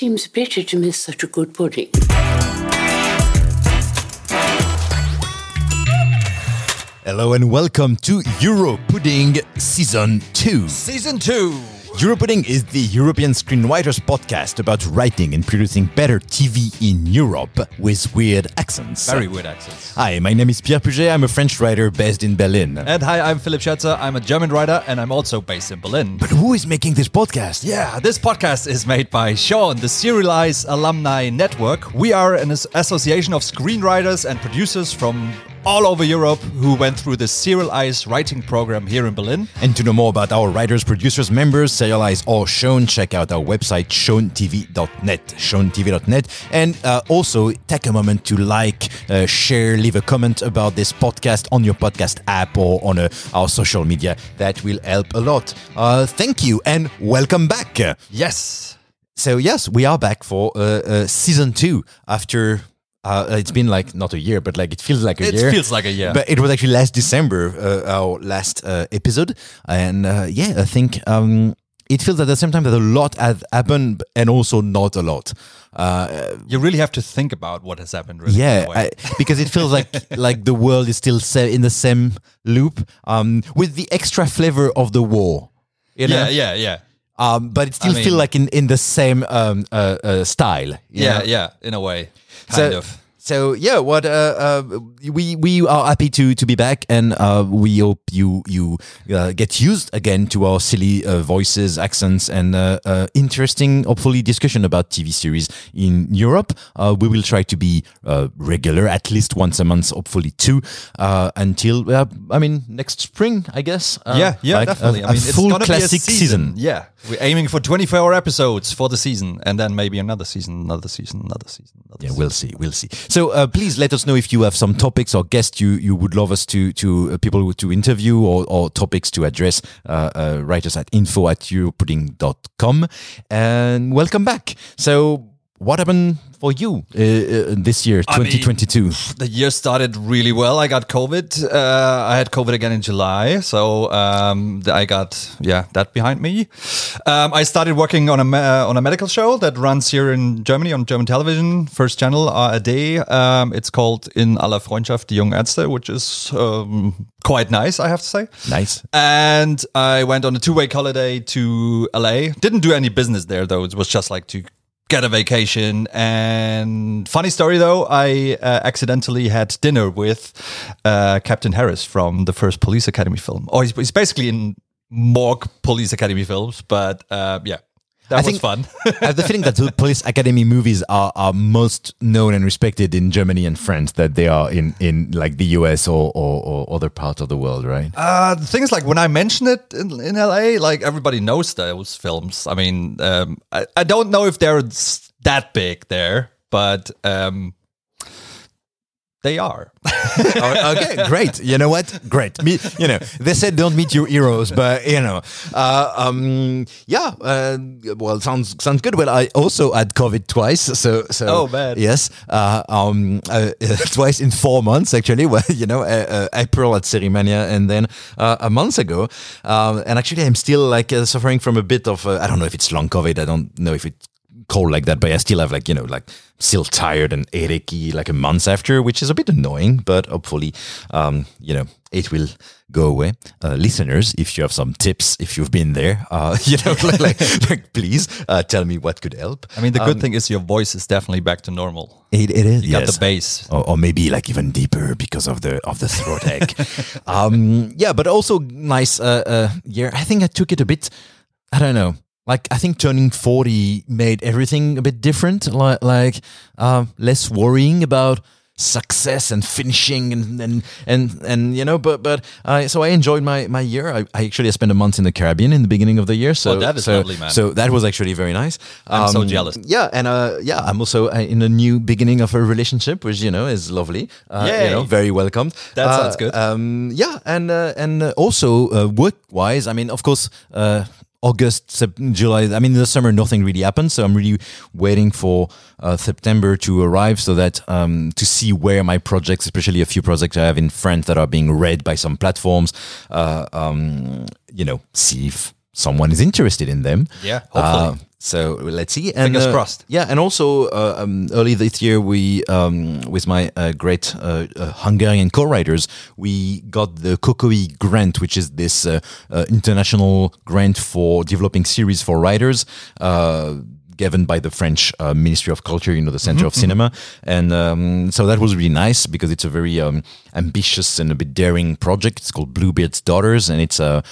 seems a pity to miss such a good pudding. Hello and welcome to Euro Pudding Season 2. Season 2. Euro Pudding is the European Screenwriters podcast about writing and producing better TV in Europe with weird accents. Very weird accents. Hi, my name is Pierre Puget. I'm a French writer based in Berlin. And hi, I'm Philipp Schätzer. I'm a German writer and I'm also based in Berlin. But who is making this podcast? Yeah, this podcast is made by Sean, the Serial Eyes Alumni Network. We are an association of screenwriters and producers from all over Europe who went through the Serial Eyes writing program here in Berlin. And to know more about our writers, producers, members, Serial Eyes or Sean, check out our website, showntv.net, showntv.net. And uh, also take a moment to like, uh, share, leave a comment about this podcast on your podcast app or on uh, our social media. That will help a lot. Uh, thank you and welcome back. Yes. So, yes, we are back for uh, uh, season two after. Uh, it's been like not a year, but like it feels like a It year. It feels like a year. But it was actually last December, uh, our last uh, episode, and uh, yeah, I think um, it feels at the same time that a lot has happened, and also not a lot. Uh, You really have to think about what has happened. Really, yeah. I, because it feels like like the world is still in the same loop, um, with the extra flavor of the war. You know? yeah, yeah, yeah. Um, but it still I feel like in in the same um, uh, uh, style. Yeah, know? yeah, in a way. Kind so, of. So yeah, what uh, uh, we we are happy to to be back, and uh, we hope you you uh, get used again to our silly uh, voices, accents, and uh, interesting, hopefully, discussion about TV series in Europe. Uh, we will try to be uh, regular, at least once a month, hopefully two, uh, until uh, I mean next spring, I guess. Uh, yeah, yeah, like definitely. A, I mean, it's full classic be a season. Yeah, we're aiming for 24 episodes for the season, and then maybe another season, another season, another season. Another Yeah, season. we'll see. We'll see. So uh, please let us know if you have some topics or guests you, you would love us to to uh, people to interview or, or topics to address. Uh, uh, write us at info at europudding.com and welcome back. So what happened for you uh, uh, this year, I mean, 2022? the year started really well. I got COVID. Uh, I had COVID again in July, so um, I got yeah that behind me. Um, I started working on a uh, on a medical show that runs here in Germany on German television, first channel ARD. Um, it's called In aller Freundschaft die jungen Ärzte, which is um, quite nice, I have to say. nice. And I went on a two week holiday to LA. Didn't do any business there though. It was just like to get a vacation. And funny story though, I uh, accidentally had dinner with uh, Captain Harris from the first Police Academy film. Or he's, he's basically in more Police Academy films, but uh, yeah, that I was think- fun. I have the feeling that the Police Academy movies are, are most known and respected in Germany and France that they are in, in like the US or, or, or other parts of the world, right? Uh, the thing is, like when I mention it in, in LA, like everybody knows those films. I mean, um, I, I don't know if they're that big there, but um, they are. Oh, okay, great. You know what? Great. Me, you know, they said don't meet your heroes, but you know, uh, um, yeah. Uh, well, sounds sounds good. Well, I also had COVID twice, so so. Oh, man. Yes. Uh, um, uh, twice in four months actually. Well, you know, uh, uh, April at Series Mania, and then uh, a month ago. Um, and actually, I'm still like uh, suffering from a bit of. Uh, I don't know if it's long COVID. I don't know if it's cold like that, but I still have like, you know, like still tired and achy like a month after, which is a bit annoying, but hopefully, um, you know, it will go away. Uh, listeners, if you have some tips, if you've been there, uh, you know, like, like, like please uh, tell me what could help. I mean, the good thing is your voice is definitely back to normal. It, it is. You got the bass. or, or maybe like even deeper because of the of the throat ache. um, yeah, but also nice uh, uh, year. I think I took it a bit. I don't know. Like I think turning forty made everything a bit different. Like like uh, less worrying about success and finishing and and and, and you know. But but uh, so I enjoyed my my year. I, I actually spent a month in the Caribbean in the beginning of the year. So Oh, that is so, lovely, man. So that was actually very nice. I'm so Um, jealous. yeah, and uh, yeah, I'm also uh, in a new beginning of a relationship, which you know is lovely. Uh, you know, very welcomed. That Uh, sounds good. Um, yeah, and uh, and uh, also uh, work wise, I mean, of course. August, July. I mean, in the summer, nothing really happened. So I'm really waiting for uh, September to arrive so that um, to see where my projects, especially a few projects I have in France that are being read by some platforms, uh, um, you know, see if someone is interested in them. Yeah, hopefully. Uh, So let's see. And, Fingers uh, crossed. Yeah, and also uh, um, early this year, we um, with my uh, great uh, uh, Hungarian co-writers, we got the COCOE grant, which is this uh, international grant for developing series for writers given by the French uh, Ministry of Culture, you know, the Center mm-hmm, of Cinema. And um, so that was really nice because it's a very um, ambitious and a bit daring project. It's called Bluebeard's Daughters, and it's a uh,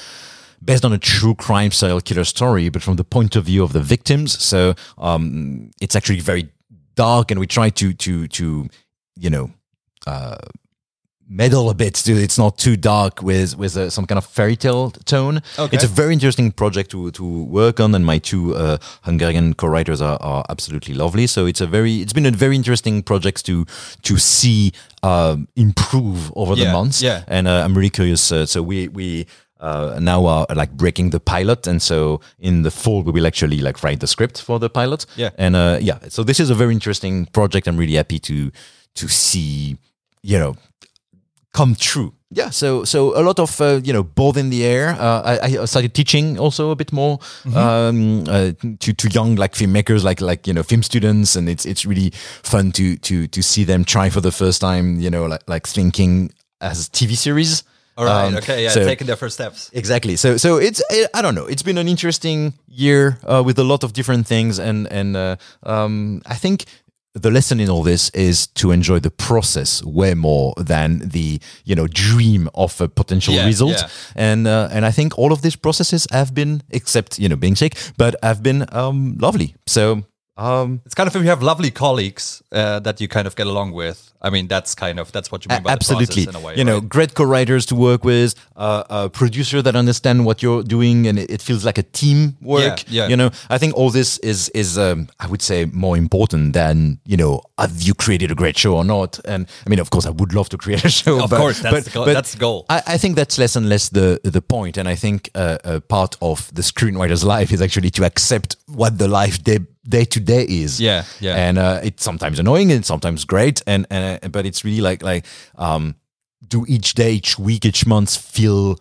based on a true crime serial killer story, but from the point of view of the victims. So um, it's actually very dark, and we try to to to you know. Uh, meddle a bit too. It's not too dark with with uh, some kind of fairy tale tone. Okay. It's a very interesting project to to work on, and my two uh, Hungarian co-writers are, are absolutely lovely. So it's a very it's been a very interesting project to to see um, improve over yeah, the months. Yeah, and uh, I'm really curious. Uh, so we we. Uh, now are like breaking the pilot, and so in the fall we will actually like write the script for the pilot. Yeah, and uh, yeah, so this is a very interesting project. I'm really happy to to see, you know, come true. Yeah, so so a lot of uh, you know both in the air. Uh, I, I, started teaching also a bit more mm-hmm. um, uh, to to young like filmmakers, like like you know film students, and it's it's really fun to to to see them try for the first time. You know, like like thinking as TV series. All right. Um, okay. Yeah. So, taking their first steps. Exactly. So so it's I don't know. It's been an interesting year uh, with a lot of different things, and and uh, um, I think the lesson in all this is to enjoy the process way more than the you know dream of a potential yeah, result yeah. and uh, and i think all of these processes have been except you know being sick but have been um, lovely so um, it's kind of if you have lovely colleagues uh, that you kind of get along with. I mean, that's kind of that's what you mean by absolutely. in a way. You know, great co-writers to work with, uh, a producer that understand what you're doing, and it, feels like a team work. Yeah, yeah. You know, I think all this is is um, I would say more important than you know have you created a great show or not. And I mean, of course, I would love to create a show. Of but, course, that's, but, the, goal. That's the goal. I, I, think that's less and less the the point. And I think uh, a part of the screenwriter's life is actually to accept what the life they day to day is. Yeah, yeah. And uh, it's sometimes annoying and sometimes great, and and uh, but it's really like like um, do each day, each week, each month feel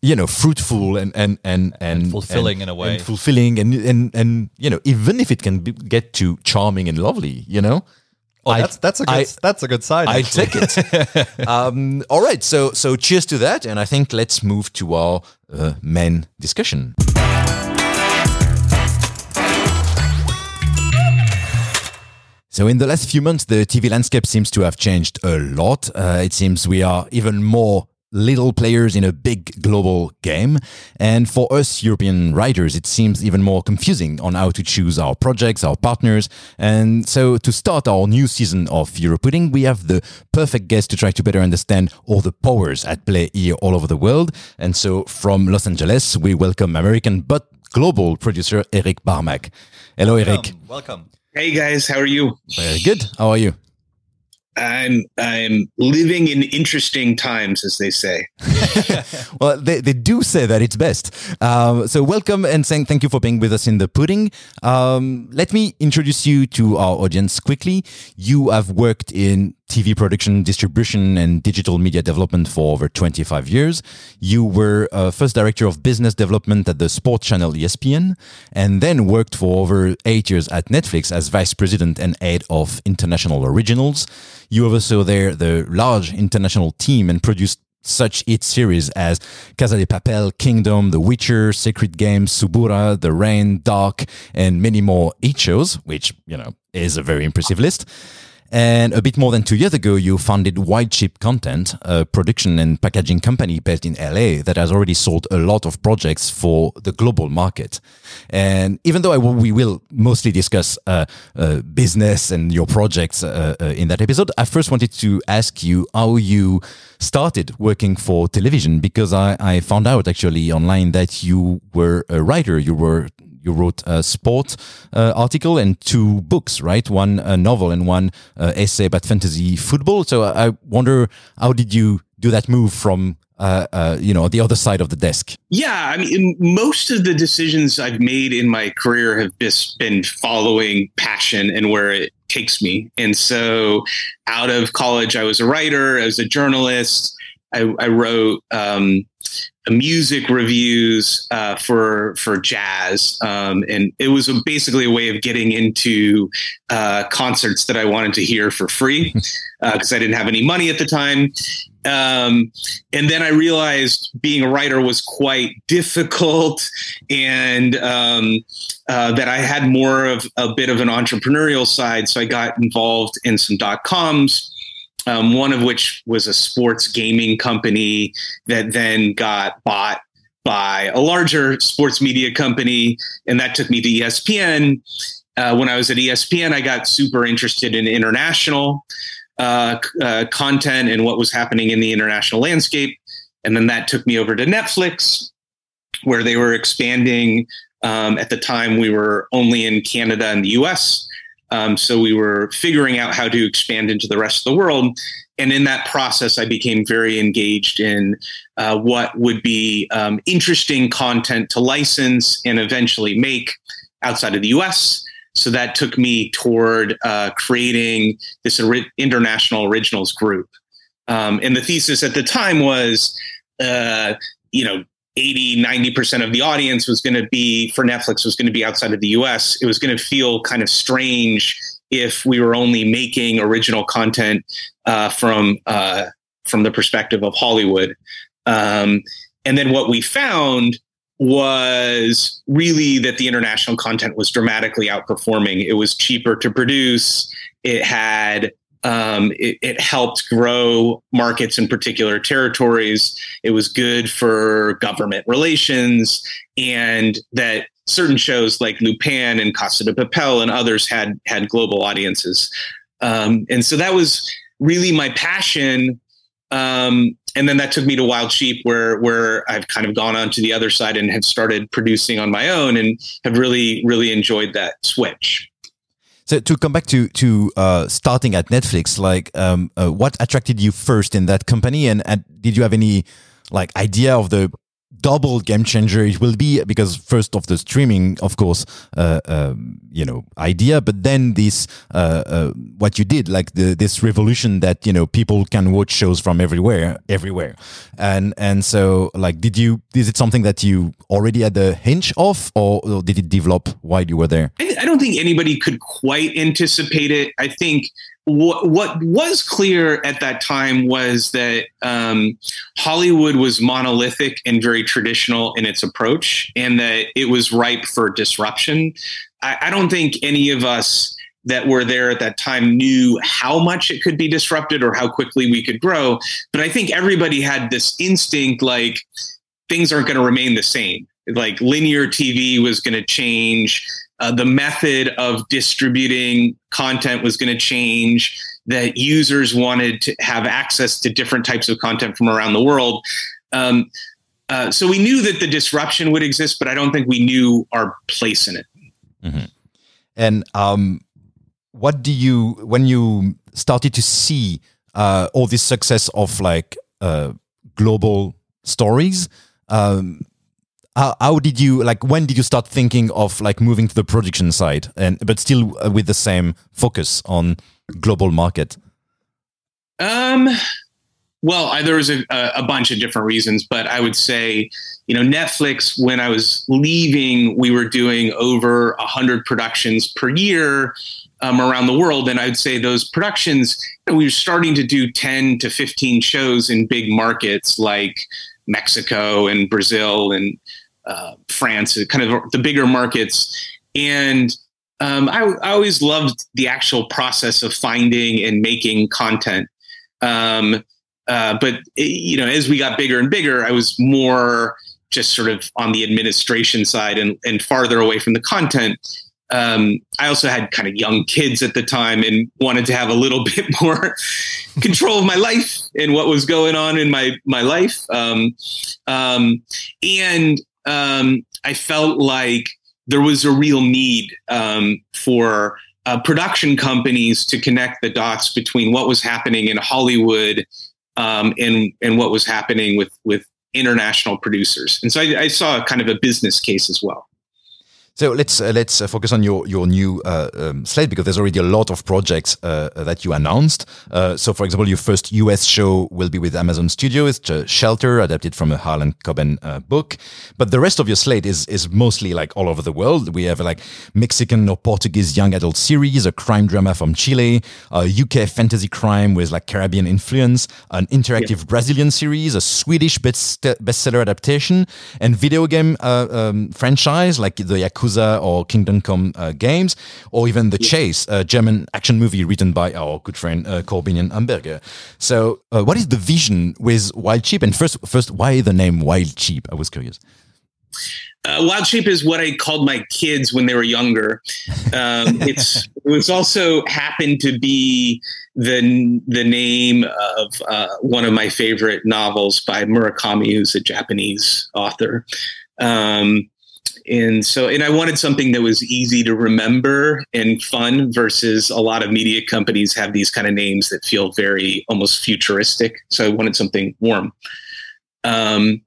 you know fruitful and and and and, and fulfilling and, in a way, and fulfilling and and and you know even if it can be, get to charming and lovely, you know. Oh, I, that's that's a good I, that's a good sign. I take it. um, all right, so so cheers to that, and I think let's move to our uh, men discussion. So, in the last few months, the TV landscape seems to have changed a lot. Uh, it seems we are even more little players in a big global game. And for us European writers, it seems even more confusing on how to choose our projects, our partners. And so to start our new season of Europudding, we have the perfect guest to try to better understand all the powers at play here all over the world. And so from Los Angeles, we welcome American but global producer Erik Barmack. Hello, welcome, Eric. Welcome. Hey guys, how are you? Very good. How are you? I'm I'm living in interesting times, as they say. well, they, they do say that it's best. Um, so welcome and saying thank you for being with us in the pudding. Um, let me introduce you to our audience quickly. You have worked in TV production, distribution, and digital media development for over 25 years. You were uh, first director of business development at the sports channel ESPN, and then worked for over eight years at Netflix as vice president and head of international originals. You oversaw there the large international team and produced such hit series as Casa de Papel, Kingdom, The Witcher, Sacred Games, Suburra, The Rain, Dark, and many more hit shows, which, you know, is a very impressive list. And a bit more than two years ago, you founded Wild Sheep Content, a production and packaging company based in LA that has already sold a lot of projects for the global market. And even though we will mostly discuss uh, uh, business and your projects uh, uh, in that episode, I first wanted to ask you how you started working for television because I, I found out actually online that you were a writer. You were you wrote a sport uh, article and two books, right? One novel and one uh, essay about fantasy football. So I wonder, how did you do that move from uh, uh, you know the other side of the desk yeah i mean most of the decisions i've made in my career have just been following passion and where it takes me and so out of college i was a writer I was a journalist I, I wrote um, music reviews uh, for for jazz, um, and it was a, basically a way of getting into uh, concerts that I wanted to hear for free because uh, I didn't have any money at the time. Um, and then I realized being a writer was quite difficult, and um, uh, that I had more of a bit of an entrepreneurial side. So I got involved in some dot coms um, one of which was a sports gaming company that then got bought by a larger sports media company, and that took me to ESPN. Uh, when I was at ESPN, I got super interested in international uh, uh, content and what was happening in the international landscape. And then that took me over to Netflix, where they were expanding. Um, at the time, we were only in Canada and the US. Um, so we were figuring out how to expand into the rest of the world. And in that process, I became very engaged in uh, what would be um, interesting content to license and eventually make outside of the US. So that took me toward uh, creating this ori- international originals group. Um, and the thesis at the time was, uh, you know, 80 90% of the audience was going to be for netflix was going to be outside of the us it was going to feel kind of strange if we were only making original content uh, from uh, from the perspective of hollywood. Um, and then what we found was really that the international content was dramatically outperforming. It was cheaper to produce. It had um, it, it, helped grow markets in particular territories. It was good for government relations, and that certain shows like Lupin and Casa de Papel and others had had global audiences. Um, and so that was really my passion. Um, and then that took me to Wild Sheep, where where I've kind of gone on to the other side and have started producing on my own, and have really really enjoyed that switch. So to come back to to uh, starting at Netflix, like um, uh, what attracted you first in that company, and, and did you have any like idea of the double game changer it will be because first of the streaming of course uh, uh, you know idea but then this uh, uh, what you did like the this revolution that you know people can watch shows from everywhere everywhere. And and so like did you is it something that you already had the hinge of or, did it develop while you were there? I don't think anybody could quite anticipate it. I think what what was clear at that time was that um, Hollywood was monolithic and very traditional in its approach, and that it was ripe for disruption. I, I don't think any of us that were there at that time knew how much it could be disrupted or how quickly we could grow. But I think everybody had this instinct like things aren't going to remain the same. Like linear TV was going to change uh, the method of distributing content was going to change that users wanted to have access to different types of content from around the world um, uh, so we knew that the disruption would exist but i don't think we knew our place in it mm-hmm. and um, what do you when you started to see uh, all this success of like uh, global stories um, how, how did you like when did you start thinking of like moving to the production side? And but still uh, with the same focus on global market. Um well I, there was a, a bunch of different reasons but i would say you know netflix when i was leaving we were doing over 100 productions per year um, around the world. And i'd say those productions you know, we were starting to do 10 to 15 shows in big markets like mexico and brazil and uh, France, kind of the bigger markets. And um, I, I, always loved the actual process of finding and making content. Um, uh, but you know, as we got bigger and bigger, I was more just sort of on the administration side and, and farther away from the content. Um, I also had kind of young kids at the time and wanted to have a little bit more control of my life and what was going on in my my life. Um, um, and um, I felt like there was a real need um, for uh, production companies to connect the dots between what was happening in Hollywood um, and and what was happening with with international producers. And so I, I saw kind of a business case as well. So let's uh, let's uh, focus on your your new uh, um, slate because there's already a lot of projects uh, that you announced. Uh, so, for example, your first US show will be with Amazon Studios, Shelter, adapted from a Harlan Coben uh, book. But the rest of your slate is is mostly like all over the world. We have like Mexican or Portuguese young adult series, a crime drama from Chile, a UK fantasy crime with like Caribbean influence, an interactive yeah. Brazilian series, a Swedish best bestseller adaptation, and video game um, franchise like the Yakuza Yakuza or Kingdom Come uh, games, or even The yeah. Chase, a German action movie written by our good friend uh, Corbinian Amberger. So, uh, what is the vision with Wild Sheep? And first, first, why the name Wild Sheep? I was curious. Uh, Wild Sheep is what I called my kids when they were younger. Um, it's it was also happened to be the the name of uh, one of my favorite novels by Murakami, who's a Japanese author. Um, and so and i wanted something that was easy to remember and fun versus a lot of media companies have these kind of names that feel very almost futuristic. So i wanted something warm. Um,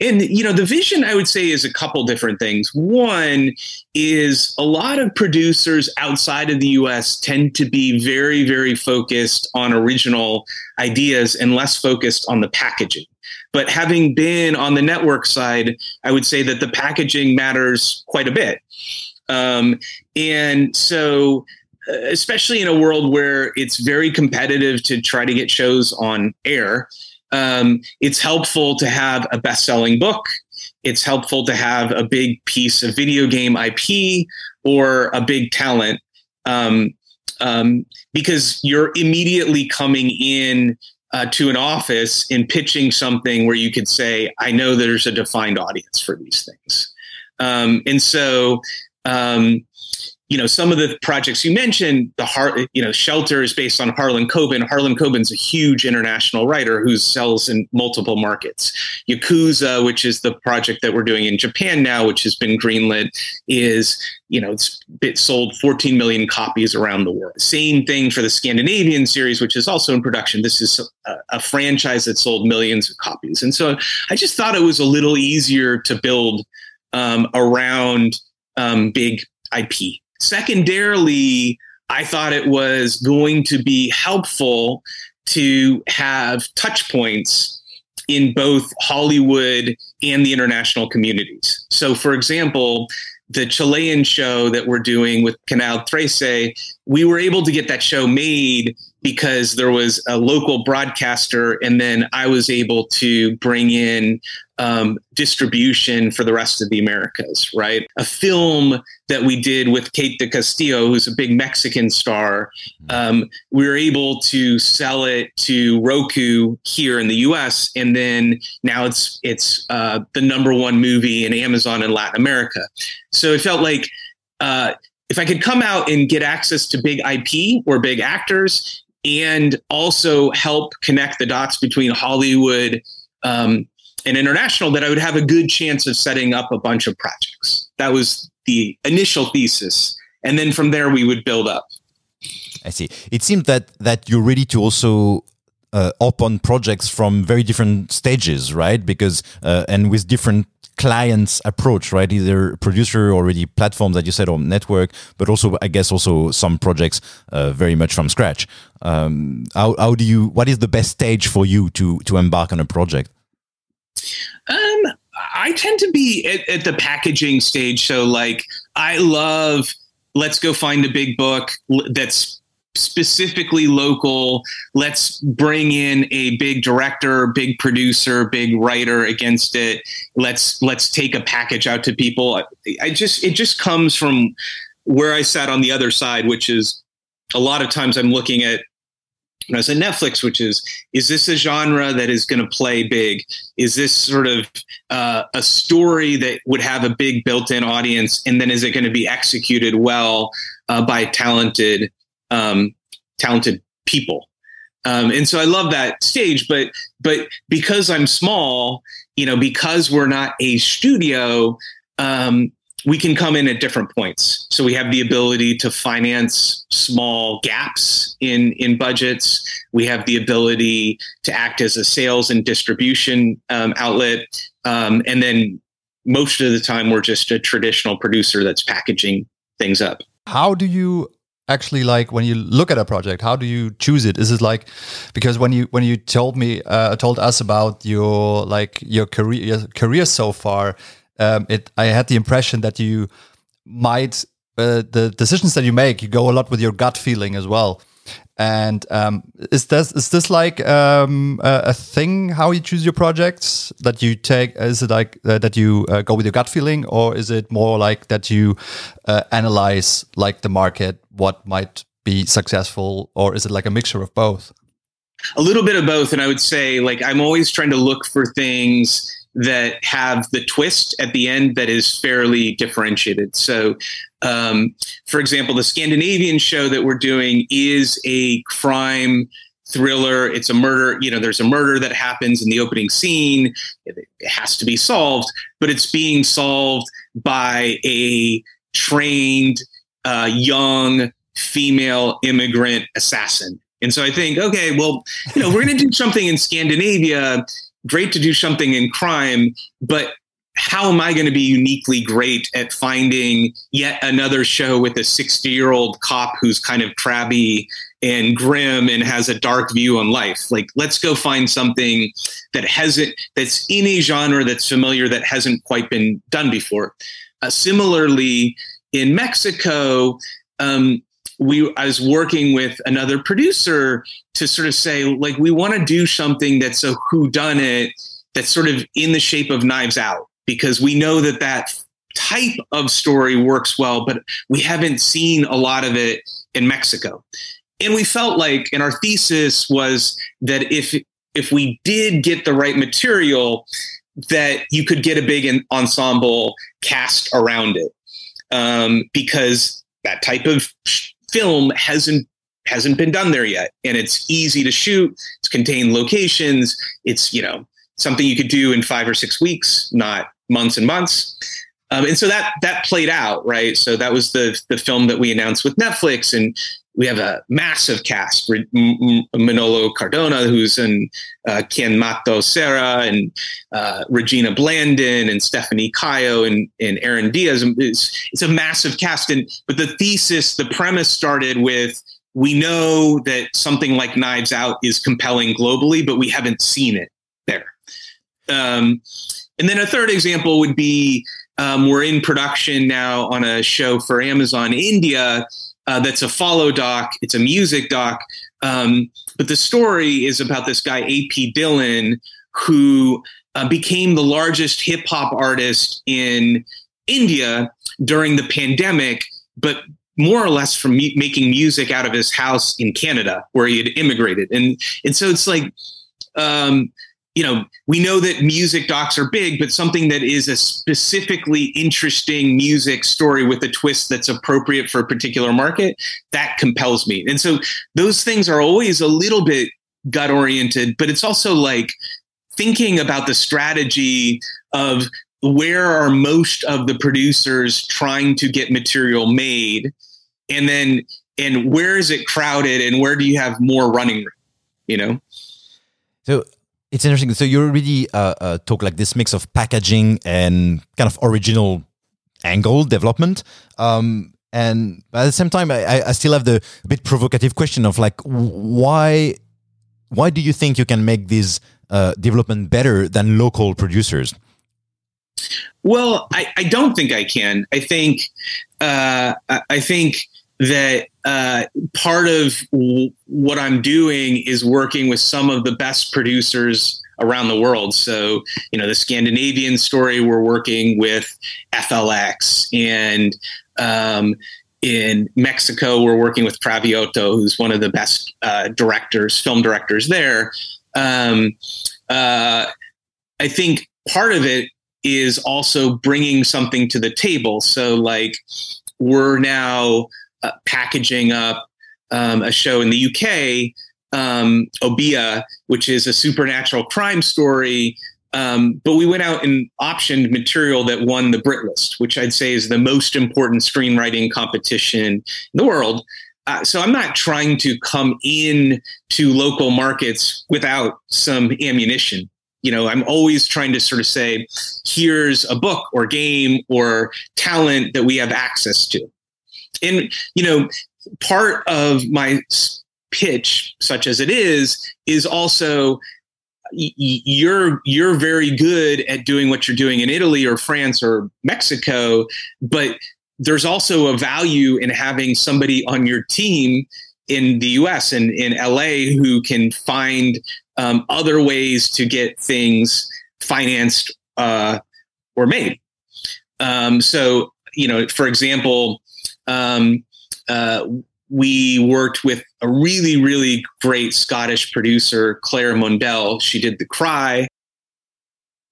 and you know the vision i would say is a couple different things. One is a lot of producers outside of the us tend to be very very focused on original ideas and less focused on the packaging but having been on the network side, I would say that the packaging matters quite a bit. Um, and so, uh, especially in a world where it's very competitive to try to get shows on air, um, it's helpful to have a best selling book. It's helpful to have a big piece of video game IP or a big talent um, um, because you're immediately coming in uh, to an office in pitching something where you could say, I know there's a defined audience for these things. Um, and so, um, you know, some of the projects you mentioned, the you know, Shelter is based on Harlan Coben. Harlan Coben's a huge international writer who sells in multiple markets. Yakuza, which is the project that we're doing in Japan now, which has been greenlit, is you know, it's sold 14 million copies around the world. Same thing for the Scandinavian series, which is also in production. This is a, a franchise that sold millions of copies, and so I just thought it was a little easier to build um, around um, big IP Secondarily, I thought it was going to be helpful to have touch points in both Hollywood and the international communities. So, for example, the Chilean show that we're doing with Canal Trece, we were able to get that show made because there was a local broadcaster, and then I was able to bring in um, distribution for the rest of the Americas, right? A film that we did with Kate del Castillo, who's a big Mexican star, um, we were able to sell it to Roku here in the U.S., and then now it's it's uh, the number one movie in Amazon in Latin America. So it felt like. Uh, if I could come out and get access to big IP or big actors and also help connect the dots between Hollywood um, and international, that I would have a good chance of setting up a bunch of projects. That was the initial thesis. And then from there, we would build up. I see. It seems that that you're ready to also uh, on projects from very different stages, right? Because uh, and with different clients approach, right? Either producer already platforms that you said or network, but also I guess also some projects uh, very much from scratch. Um, how how do you? What is the best stage for you to to embark on a project? I tend to be at, at the packaging stage. So like, I love. Let's go find a big book that's specifically local. Let's bring in a big director, big producer, big writer against it. Let's let's take a package out to people. I just it just comes from where I sat on the other side, which is a lot of times I'm looking at as a Netflix, which is is this a genre that is going to play big? Is this sort of uh, a story that would have a big built-in audience, and then is it going to be executed well uh, by talented um, talented people. Um, and so I love that stage, but but because I'm small, you know, because we're not a studio, um, we can come in at different points. So we have the ability to finance small gaps in in budgets. We have the ability to act as a sales and distribution um, outlet, um, and then most of the time we're just a traditional producer that's packaging things up. How do you actually like when you look at a project how do you choose it is it like because when you when you told me uh, told us about your like your career your career so far um, it i had the impression that you might uh, the decisions that you make you go a lot with your gut feeling as well and um, is this is this like um, a, a, thing how you choose your projects that you take? Is it like uh, that you uh, go with your gut feeling, or is it more like that you uh, analyze like the market, what might be successful, or is it like a mixture of both? A little bit of both, and I would say like I'm always trying to look for things that have the twist at the end that is fairly differentiated. So, um, for example, the Scandinavian show that we're doing is a crime thriller. It's a murder. You know, there's a murder that happens in the opening scene. It, has to be solved, but it's being solved by a trained, uh, young female immigrant assassin. And so I think, okay, well, you know, we're going to do something in Scandinavia great to do something in crime, but how am I going to be uniquely great at finding yet another show with a 60 year old cop who's kind of crabby and grim and has a dark view on life? Like, let's go find something that hasn't, that's in a genre that's familiar that hasn't quite been done before. Uh, similarly, in Mexico, um, we I was working with another producer to sort of say like we want to do something that's a who done it that's sort of in the shape of Knives Out because we know that that type of story works well, but we haven't seen a lot of it in Mexico. And we felt like, and our thesis was that if if we did get the right material, that you could get a big ensemble cast around it, um, because that type of film hasn't hasn't been done there yet. And it's easy to shoot. It's contained locations. It's you know something you could do in five or six weeks not months and months. Um, and so that that played out right? So that was the the film that we announced with netflix and we have a massive cast manolo cardona who's in uh, Quien Mató Sara and uh, regina blandon and stephanie cayo and, and aaron diaz it's, it's a massive cast and but the thesis the premise started with we know that something like Knives Out is compelling globally, but we haven't seen it there. Um, and then a third example would be um, we're in production now on a show for Amazon India uh, that's a follow doc. It's a music doc. Um, but the story is about this guy, A.P. Dhillon, who uh, became the largest hip hop artist in India during the pandemic, but more or less from making music out of his house in Canada, where he had immigrated. And and so it's like, um, you know, we know that music docs are big, but something that is a specifically interesting music story with a twist that's appropriate for a particular market that compels me. And so those things are always a little bit gut oriented, but it's also like thinking about the strategy of where are most of the producers trying to get material made and then and where is it crowded and where do you have more running room you know so it's interesting. So you already uh, uh, talk like this mix of packaging and kind of original angle development. Um, and at the same time I, I still have the bit provocative question of like why why do you think you can make this uh, development better than local producers? Well I, I don't think i can. I think uh, i think that uh, part of w- what I'm doing is working with some of the best producers around the world. So, you know, the Scandinavian story, we're working with FLX, and um, in Mexico, we're working with Cravioto, who's one of the best uh, directors, film directors there. Um, uh, I think part of it is also bringing something to the table. So, like, we're now uh, packaging up um, a show in the UK, um, Obia, which is a supernatural crime story. Um, but we went out and optioned material that won the Brit List, which I'd say is the most important screenwriting competition in the world. Uh, so I'm not trying to come in to local markets without some ammunition. you know, I'm always trying to sort of say, here's a book or game or talent that we have access to. And, you know, part of my pitch, such as it is, is also you're you're very good at doing what you're doing in Italy or France or Mexico, but there's also a value in having somebody on your team in the US and in LA who can find um, other ways to get things financed uh, or made. Um, so, you know, for example, um, uh, we worked with a really, really great Scottish producer, Claire Mundell. She did The Cry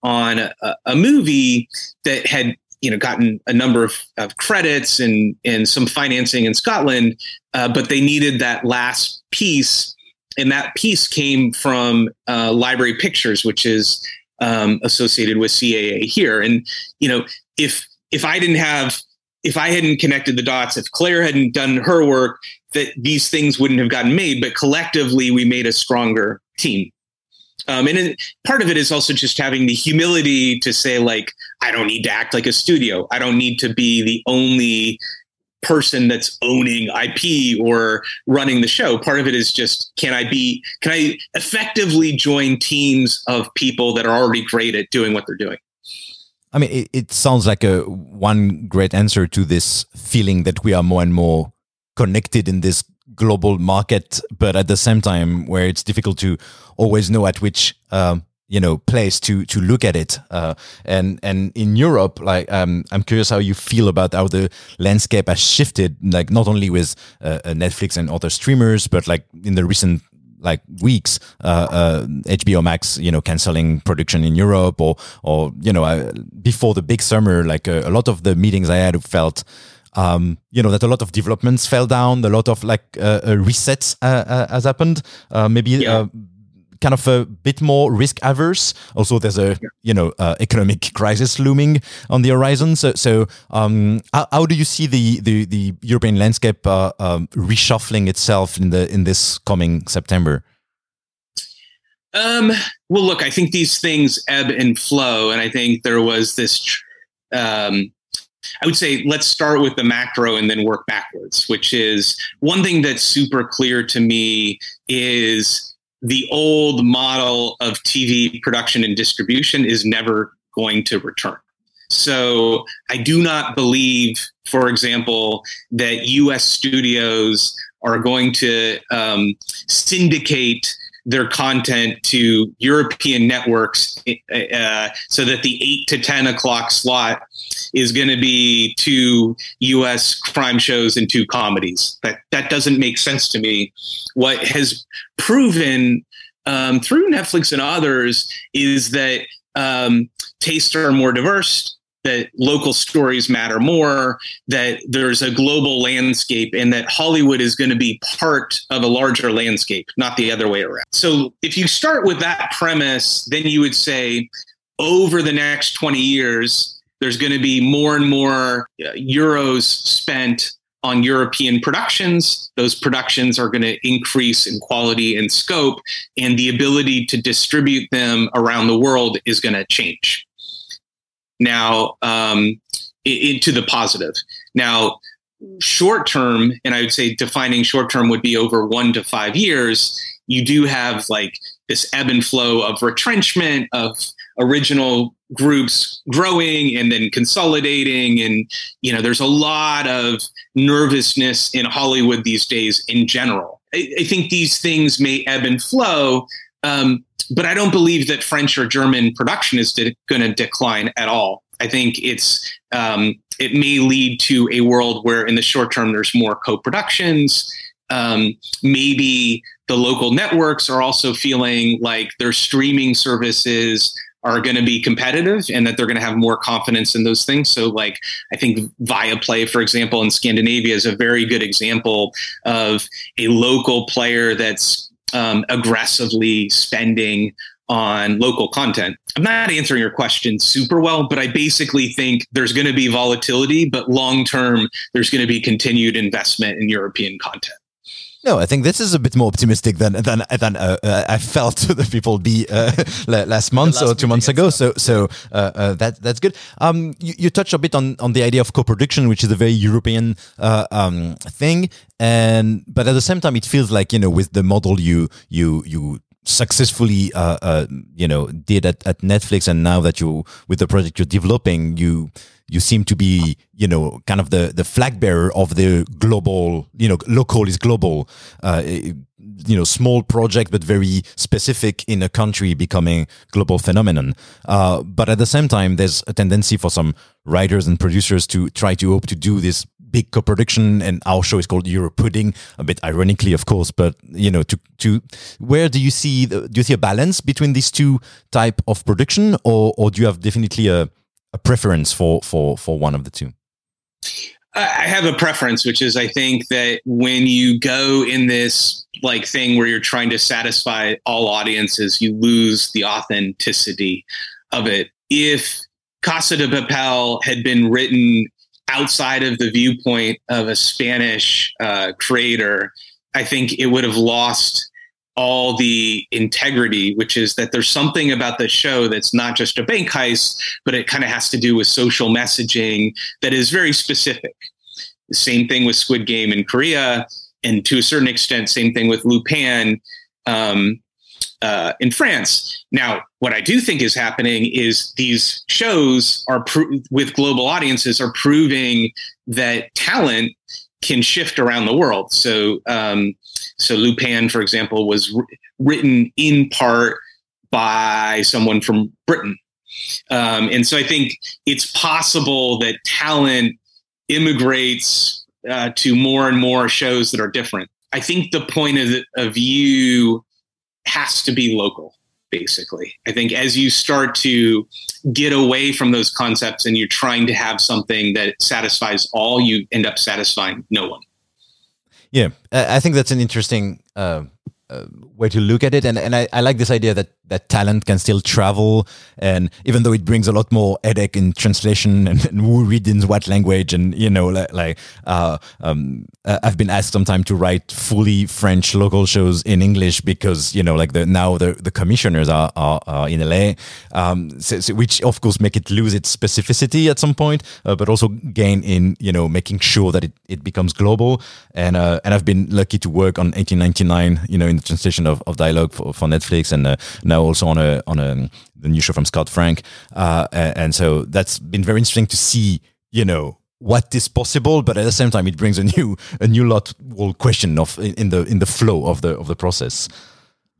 on a, a movie that had you know gotten a number of, of credits and and some financing in Scotland, uh, but they needed that last piece, and that piece came from uh, Library Pictures, which is um, associated with CAA here. And you know, if if I didn't have if I hadn't connected the dots, if Claire hadn't done her work, that these things wouldn't have gotten made. But collectively, we made a stronger team. Um, and it, part of it is also just having the humility to say, like, I don't need to act like a studio. I don't need to be the only person that's owning IP or running the show. Part of it is just can I be can I effectively join teams of people that are already great at doing what they're doing? I mean, it, it sounds like a one great answer to this feeling that we are more and more connected in this global market, but at the same time, where it's difficult to always know at which um, you know place to to look at it. Uh, and and in Europe, like um, I'm curious how you feel about how the landscape has shifted, like not only with uh, Netflix and other streamers, but like in the recent like weeks, uh, uh, HBO Max, you know, canceling production in Europe, or or you know, uh, before the big summer, like uh, a lot of the meetings I had felt. Um, you know that a lot of developments fell down, a lot of like uh, uh, resets has happened. maybe yeah kind of a bit more risk averse. Also, there's a yeah. you know uh, economic crisis looming on the horizon. So, so um, how, how, do you see the the, the European landscape uh, um, reshuffling itself in the in this coming September? Um, well, look, I think these things ebb and flow, and I think there was this. Um, I would say let's start with the macro and then work backwards, which is one thing that's super clear to me is the old model of TV production and distribution is never going to return. So I do not believe, for example, that US studios are going to um, syndicate their content to European networks uh, so that the 8 to 10 o'clock slot is going to be two U.S. crime shows and two comedies. That that doesn't make sense to me. What has proven um, through Netflix and others is that um, tastes are more diverse. That local stories matter more, that there's a global landscape, and that Hollywood is going to be part of a larger landscape, not the other way around. So, if you start with that premise, then you would say over the next 20 years, there's going to be more and more uh, euros spent on European productions. Those productions are going to increase in quality and scope, and the ability to distribute them around the world is going to change. Now, um, into the positive. Now, short term, and I would say defining short term would be over one to five years. You do have like this ebb and flow of retrenchment of original groups growing and then consolidating and you know there's a lot of nervousness in hollywood these days in general i, I think these things may ebb and flow um, but i don't believe that french or german production is de- going to decline at all i think it's um, it may lead to a world where in the short term there's more co-productions um, maybe the local networks are also feeling like their streaming services are going to be competitive and that they're going to have more confidence in those things. So, like, I think Viaplay, for example, in Scandinavia is a very good example of a local player that's um, aggressively spending on local content. I'm not answering your question super well, but I basically think there's going to be volatility, but long term, there's going to be continued investment in European content. No, I think this is a bit more optimistic than than than uh, uh, I felt the people be uh, last month last or two months ago. So so uh, uh, that that's good. Um, you, you touched a bit on on the idea of co-production, which is a very European uh, um, thing, and but at the same time, it feels like you know with the model you you you successfully uh, uh, you know did at, at Netflix, and now that you with the project you're developing, you you seem to be you know kind of the the flag bearer of the global you know local is global. Uh, you know, small project but very specific in a country becoming global phenomenon. Uh, but at the same time, there's a tendency for some writers and producers to try to hope to do this big co-production and our show is called Europudding, a bit ironically, of course, but you know, to, to where do you see, the, do you see a balance between these two type of production or, or do you have definitely a, a preference for, for, for one of the two? I have a preference, which is I think that when you go in this like thing where you're trying to satisfy all audiences, you lose the authenticity of it. If Casa de Papel had been written outside of the viewpoint of a Spanish uh, creator, I think it would have lost all the integrity, which is that there's something about the show that's not just a bank heist, but it kind of has to do with social messaging that is very specific. The same thing with Squid Game in Korea, and to a certain extent, same thing with Lupin um, uh, in France. Now, what I do think is happening is these shows are pro- with global audiences are proving that talent can shift around the world. So, um, so Lupin, for example, was r- written in part by someone from Britain, um, and so I think it's possible that talent immigrates uh, to more and more shows that are different. I think the point of, of view has to be local basically. I think as you start to get away from those concepts and you're trying to have something that satisfies all, you end up satisfying no one. Yeah, I think that's an interesting uh, uh, way to look at it, and and I, I like this idea that that talent can still travel, and even though it brings a lot more headache in translation and, and who read in what language, and you know, like, like uh, um, I've been asked sometime to write fully French local shows in English because you know, like the now the the commissioners are are, are in LA, um, so, so which of course make it lose its specificity at some point, uh, but also gain in you know making sure that it, it becomes global, and uh, and I've been lucky to work on 1899, you know, in the translation of, of dialogue for, for Netflix, and uh, now also on a on a the new show from Scott Frank, uh, and so that's been very interesting to see, you know, what is possible, but at the same time, it brings a new a new lot well question of in the in the flow of the of the process.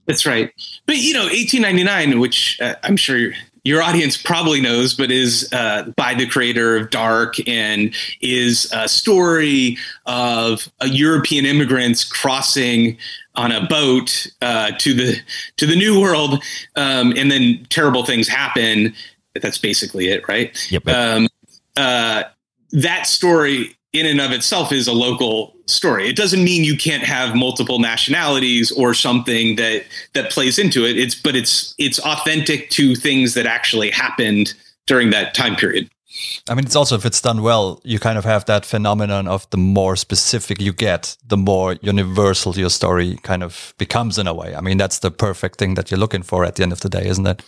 That's right. But you know, 1899, which uh, I'm sure your audience probably knows, but is uh, by the creator of Dark and is a story of a European immigrants crossing on a boat uh, to the to the New World, um, and then terrible things happen. That's basically it, right? Yep. Um, uh, that story in and of itself is a local story. It doesn't mean you can't have multiple nationalities or something that that plays into it. It's but it's it's authentic to things that actually happened during that time period. I mean, it's also if it's done well, you kind of have that phenomenon of the more specific you get, the more universal your story kind of becomes in a way. I mean, that's the perfect thing that you're looking for at the end of the day, isn't it?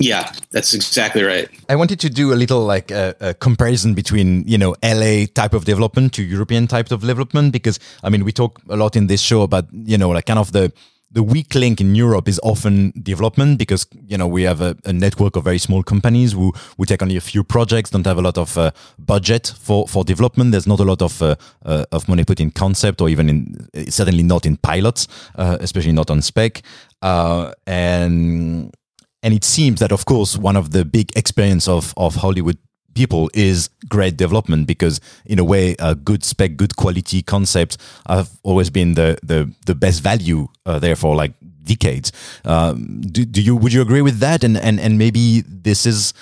Yeah, that's exactly right. I wanted to do a little like a, a, comparison between you know LA type of development to European type of development because I mean we talk a lot in this show about you know like kind of the the weak link in Europe is often development because you know we have a, a network of very small companies who who take only a few projects, don't have a lot of uh, budget for for development. There's not a lot of uh, uh, of money put in concept or even in certainly not in pilots, uh, especially not on spec, uh, and and it seems that of course one of the big experience of of Hollywood people is great development because in a way a good spec good quality concept have always been the the, the best value uh, there for like decades. Um, do, do you would you agree with that? And and and maybe this is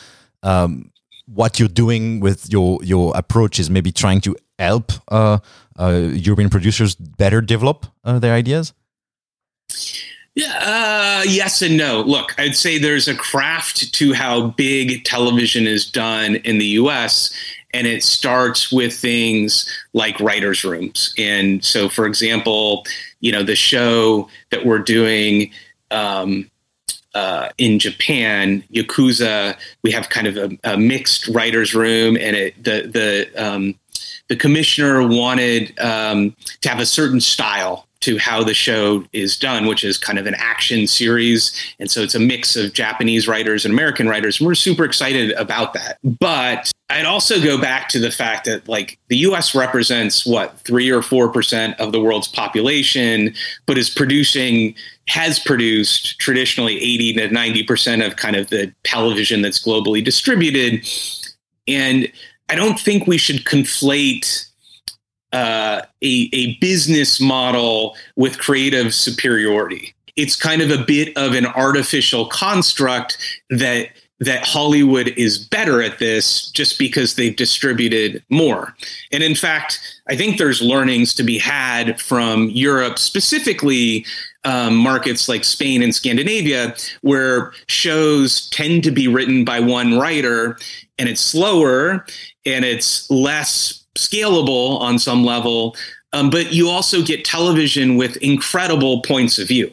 um, what you're doing with your your approach is maybe trying to help uh, uh, European producers better develop uh, their ideas yeah, uh, yes and no. Look, I'd say there's a craft to how big television is done in the US. and it starts with things like writers' rooms. And so, for example, you know, the show that we're doing. Um, uh, in Japan, Yakuza, we have kind of a, a mixed writers' room, and it, the the um, the commissioner wanted um, to have a certain style to how the show is done, which is kind of an action series. And so it's a mix of Japanese writers and American writers. And we're super excited about that. But I'd also go back to the fact that, like, the US represents what, three or 4% of the world's population, but is producing, has produced traditionally 80 to 90% of kind of the television that's globally distributed. And I don't think we should conflate uh, a, a business model with creative superiority. It's kind of a bit of an artificial construct that that Hollywood is better at this just because they've distributed more. And in fact, I think there's learnings to be had from Europe, specifically um, markets like Spain and Scandinavia, where shows tend to be written by one writer and it's slower and it's less scalable on some level. Um, but you also get television with incredible points of view.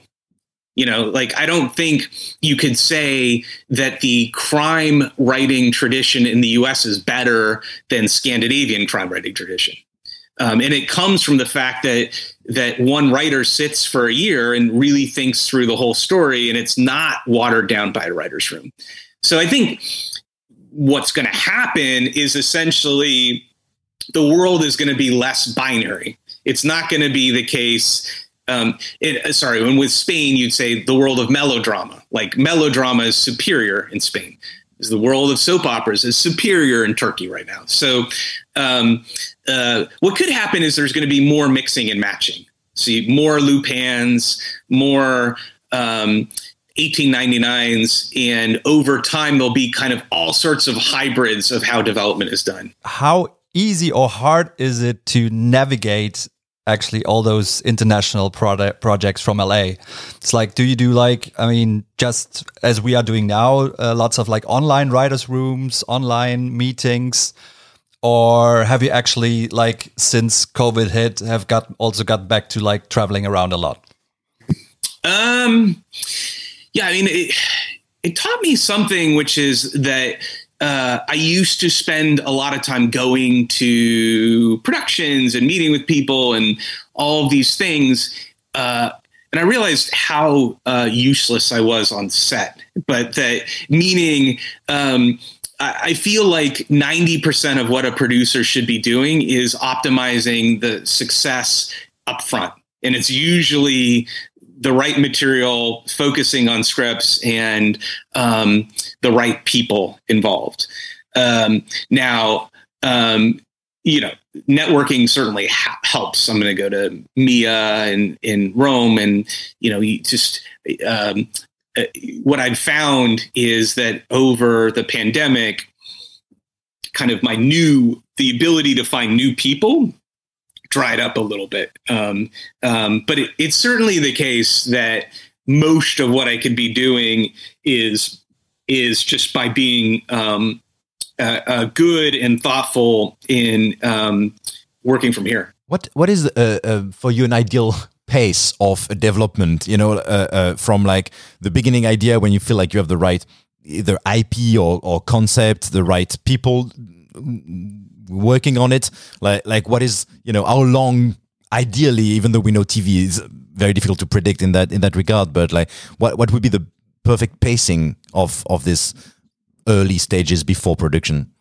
You know, like I don't think you could say that the crime writing tradition in the US is better than Scandinavian crime writing tradition. Um, and it comes from the fact that that one writer sits for a year and really thinks through the whole story, and it's not watered down by a writer's room. So I think what's going to happen is essentially the world is going to be less binary. It's not going to be the case. Um, it, sorry, when with Spain, you'd say the world of melodrama. Like melodrama is superior in Spain. Is the world of soap operas is superior in Turkey right now. So, um, uh, what could happen is there's going to be more mixing and matching. See more Lupins, more um, 1899s and over time there'll be kind of all sorts of hybrids of how development is done how easy or hard is it to navigate actually all those international product projects from LA. It's like, do you do like, I mean, just as we are doing now, uh, lots of like online writers' rooms, online meetings, or have you actually like since COVID hit have got also got back to like traveling around a lot? Um, yeah, I mean, it, it taught me something, which is that uh, I used to spend a lot of time going to productions and meeting with people and all of these things. Uh, and I realized how uh, useless I was on set. But that meaning, um, I, I feel like 90% of what a producer should be doing is optimizing the success up front. And it's usually the right material, focusing on scripts, and um, the right people involved. Um, now, um, you know, networking certainly ha- helps. I'm going to go to MIA in in Rome, and you know, you just um, uh, what I've found is that over the pandemic, kind of my new the ability to find new people dried up a little bit. Um, um, but it, it's certainly the case that most of what I could be doing is is just by being um, uh, uh, good and thoughtful in um, working from here. What what is uh, uh, for you an ideal pace of development? You know, uh, uh, from like the beginning idea when you feel like you have the right either IP or, or concept, the right people working on it? Like, like what is you know how long? Ideally, even though we know TV is very difficult to predict in that in that regard, but like, what what would be the perfect pacing of of this early stages before production?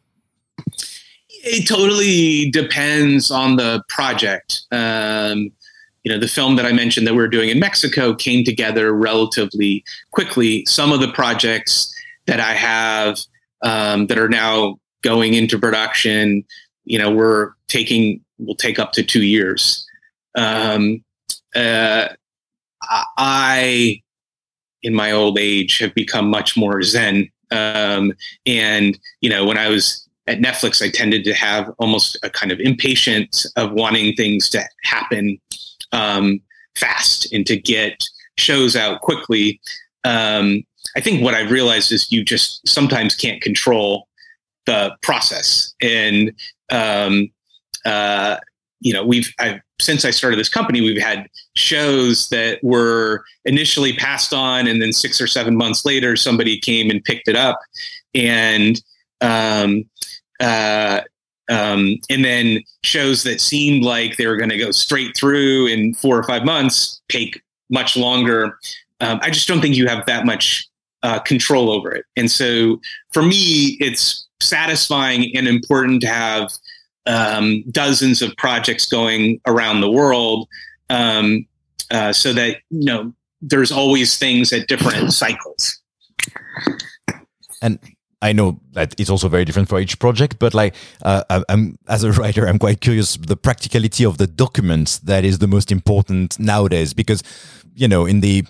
It totally depends on the project. Um, you know, the film that I mentioned that we are doing in Mexico came together relatively quickly. Some of the projects that I have um, that are now going into production, you know, we're taking will take up to two years. Um, uh, I, in my old age, have become much more zen. Um, and you know, when I was at Netflix, I tended to have almost a kind of impatience of wanting things to happen um, fast and to get shows out quickly. Um, I think what I've realized is you just sometimes can't control the process. And um, uh, you know, we've I've, since I started this company, we've had shows that were initially passed on, and then six or seven months later, somebody came and picked it up, and um, uh, um, and then shows that seemed like they were going to go straight through in four or five months take much longer. Um, I just don't think you have that much uh, control over it. And so for me, it's satisfying and important to have um, dozens of projects going around the world um, uh, so that, you know, there's always things at different cycles. And I know that it's also very different for each project, but like uh, I'm as a writer, I'm quite curious the practicality of the documents that is the most important nowadays because you know in the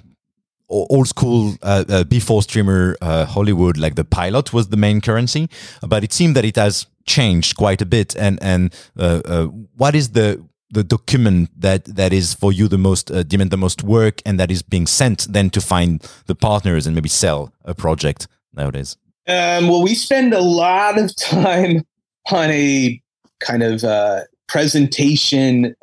old school uh, uh, before streamer uh, Hollywood, like the pilot was the main currency, but it seemed that it has changed quite a bit. And and uh, uh, what is the the document that that is for you the most uh, demand the most work and that is being sent then to find the partners and maybe sell a project nowadays? Um, well, we spend a lot of time on a kind of uh, presentation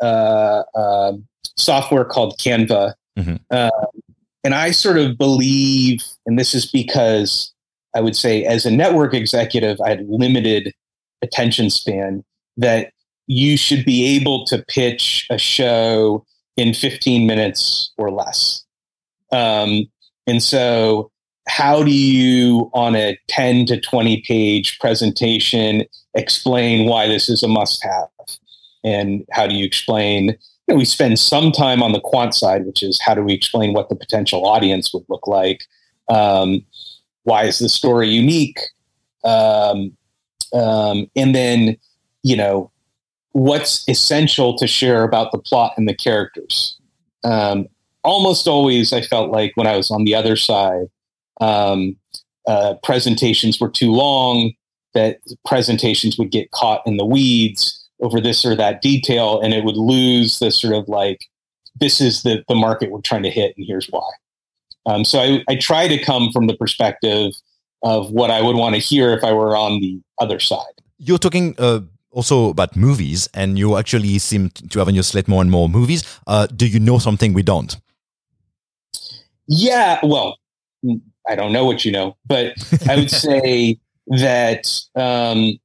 software called Canva. Mm-hmm. And I sort of believe, and this is because I would say, as a network executive, I had limited attention span, that you should be able to pitch a show in 15 minutes or less. Um, and so how do you on a 10 to 20 page presentation explain why this is a must have and how do you explain you know, we spend some time on the quant side which is how do we explain what the potential audience would look like? Um, why is the story unique? Um, um, and then you know what's essential to share about the plot and the characters? Um, almost always i felt like when i was on the other side um, uh, presentations were too long, that presentations would get caught in the weeds over this or that detail, and it would lose the sort of like, this is the, the market we're trying to hit, and here's why. Um, so I, I try to come from the perspective of what I would want to hear if I were on the other side. You're talking uh, also about movies, and you actually seem to have on your slate more and more movies. Uh, do you know something we don't? Yeah, well, I don't know what you know, but I would say that um,